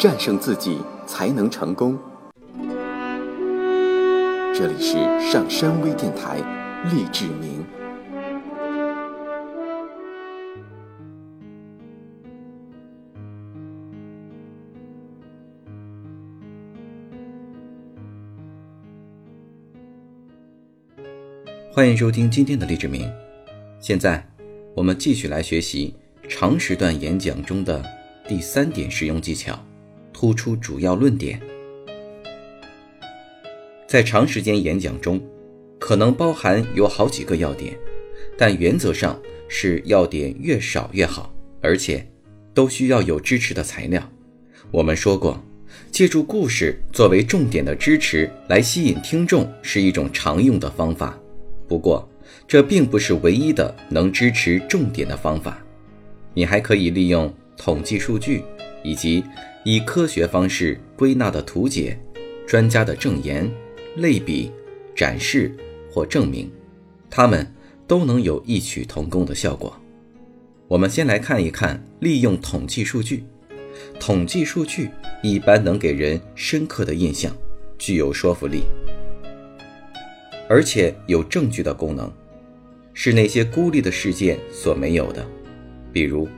战胜自己才能成功。这里是上山微电台，励志明。欢迎收听今天的励志明。现在，我们继续来学习长时段演讲中的第三点实用技巧：突出主要论点。在长时间演讲中，可能包含有好几个要点，但原则上是要点越少越好，而且都需要有支持的材料。我们说过，借助故事作为重点的支持来吸引听众是一种常用的方法。不过，这并不是唯一的能支持重点的方法。你还可以利用统计数据，以及以科学方式归纳的图解、专家的证言。类比、展示或证明，它们都能有异曲同工的效果。我们先来看一看利用统计数据。统计数据一般能给人深刻的印象，具有说服力，而且有证据的功能，是那些孤立的事件所没有的。比如，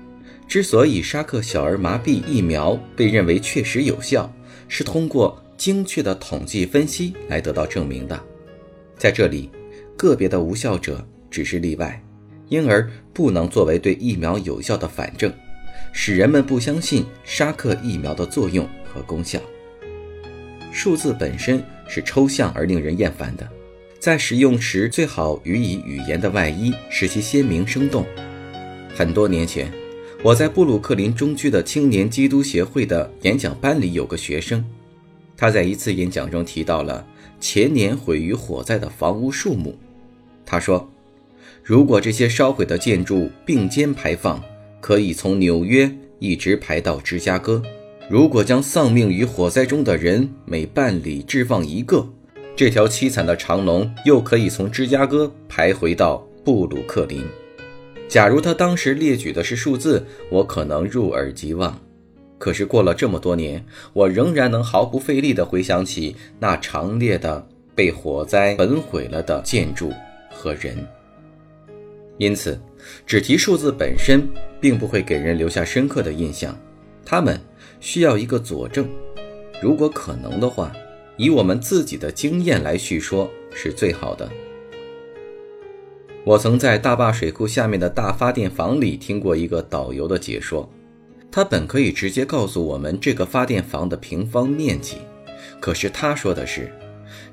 之所以沙克小儿麻痹疫苗被认为确实有效，是通过。精确的统计分析来得到证明的，在这里，个别的无效者只是例外，因而不能作为对疫苗有效的反证，使人们不相信沙克疫苗的作用和功效。数字本身是抽象而令人厌烦的，在使用时最好予以语言的外衣，使其鲜明生动。很多年前，我在布鲁克林中区的青年基督协会的演讲班里有个学生。他在一次演讲中提到了前年毁于火灾的房屋数目。他说：“如果这些烧毁的建筑并肩排放，可以从纽约一直排到芝加哥；如果将丧命于火灾中的人每半里置放一个，这条凄惨的长龙又可以从芝加哥排回到布鲁克林。假如他当时列举的是数字，我可能入耳即忘。”可是过了这么多年，我仍然能毫不费力地回想起那长列的被火灾焚毁了的建筑和人。因此，只提数字本身并不会给人留下深刻的印象，他们需要一个佐证。如果可能的话，以我们自己的经验来叙说是最好的。我曾在大坝水库下面的大发电房里听过一个导游的解说。他本可以直接告诉我们这个发电房的平方面积，可是他说的是，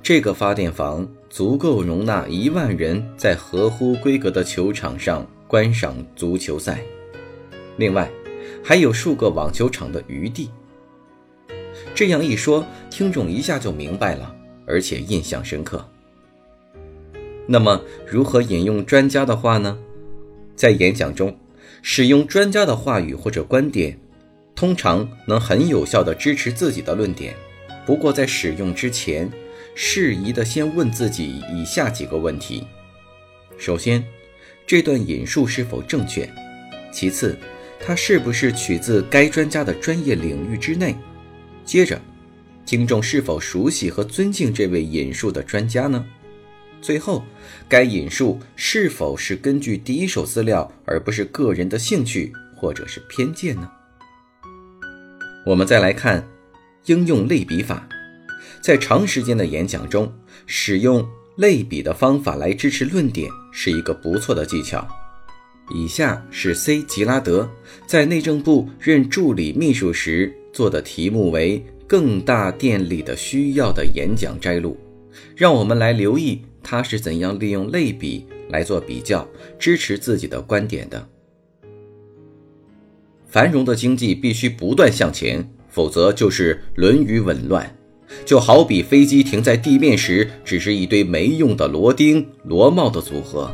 这个发电房足够容纳一万人在合乎规格的球场上观赏足球赛，另外还有数个网球场的余地。这样一说，听众一下就明白了，而且印象深刻。那么，如何引用专家的话呢？在演讲中。使用专家的话语或者观点，通常能很有效地支持自己的论点。不过，在使用之前，适宜的先问自己以下几个问题：首先，这段引述是否正确？其次，它是不是取自该专家的专业领域之内？接着，听众是否熟悉和尊敬这位引述的专家呢？最后，该引述是否是根据第一手资料，而不是个人的兴趣或者是偏见呢？我们再来看应用类比法，在长时间的演讲中，使用类比的方法来支持论点是一个不错的技巧。以下是 C 吉拉德在内政部任助理秘书时做的题目为“更大电力的需要”的演讲摘录，让我们来留意。他是怎样利用类比来做比较，支持自己的观点的？繁荣的经济必须不断向前，否则就是沦于紊乱。就好比飞机停在地面时，只是一堆没用的螺钉、螺帽的组合；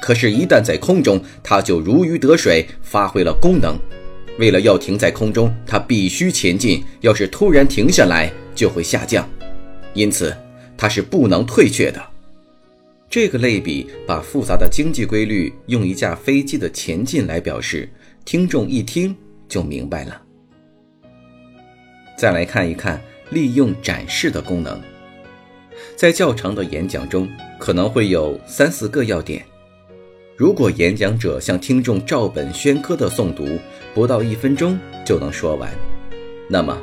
可是，一旦在空中，它就如鱼得水，发挥了功能。为了要停在空中，它必须前进；要是突然停下来，就会下降。因此。它是不能退却的。这个类比把复杂的经济规律用一架飞机的前进来表示，听众一听就明白了。再来看一看利用展示的功能。在较长的演讲中，可能会有三四个要点。如果演讲者向听众照本宣科的诵读，不到一分钟就能说完，那么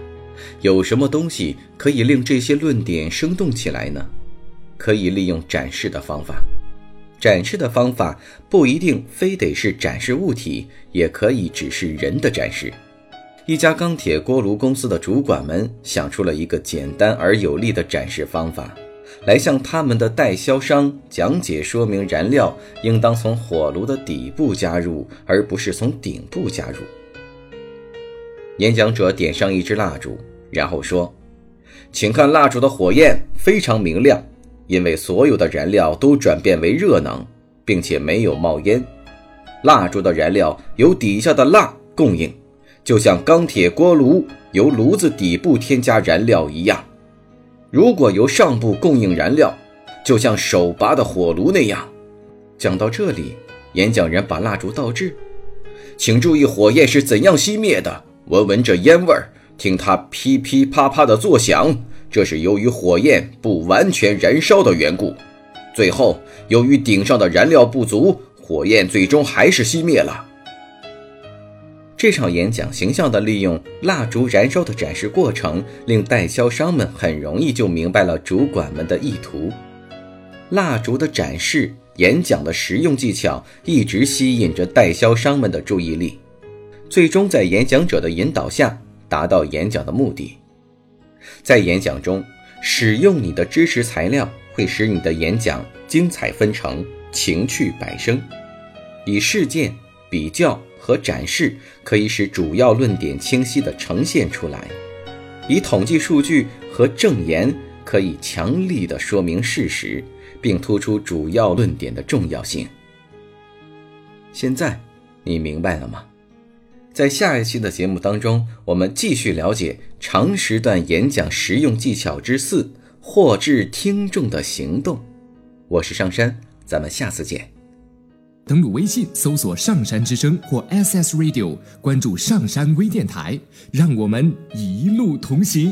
有什么东西可以令这些论点生动起来呢？可以利用展示的方法。展示的方法不一定非得是展示物体，也可以只是人的展示。一家钢铁锅炉公司的主管们想出了一个简单而有力的展示方法。来向他们的代销商讲解说明，燃料应当从火炉的底部加入，而不是从顶部加入。演讲者点上一支蜡烛，然后说：“请看蜡烛的火焰非常明亮，因为所有的燃料都转变为热能，并且没有冒烟。蜡烛的燃料由底下的蜡供应，就像钢铁锅炉由炉子底部添加燃料一样。”如果由上部供应燃料，就像手拔的火炉那样。讲到这里，演讲人把蜡烛倒置，请注意火焰是怎样熄灭的。闻闻这烟味儿，听它噼噼啪啪的作响，这是由于火焰不完全燃烧的缘故。最后，由于顶上的燃料不足，火焰最终还是熄灭了。这场演讲形象地利用蜡烛燃烧的展示过程，令代销商们很容易就明白了主管们的意图。蜡烛的展示、演讲的实用技巧一直吸引着代销商们的注意力，最终在演讲者的引导下达到演讲的目的。在演讲中，使用你的支持材料会使你的演讲精彩纷呈、情趣百生，以事件比较。和展示可以使主要论点清晰地呈现出来，以统计数据和证言可以强力地说明事实，并突出主要论点的重要性。现在你明白了吗？在下一期的节目当中，我们继续了解长时段演讲实用技巧之四：获致听众的行动。我是上山，咱们下次见。登录微信搜索“上山之声”或 SS Radio，关注上山微电台，让我们一路同行。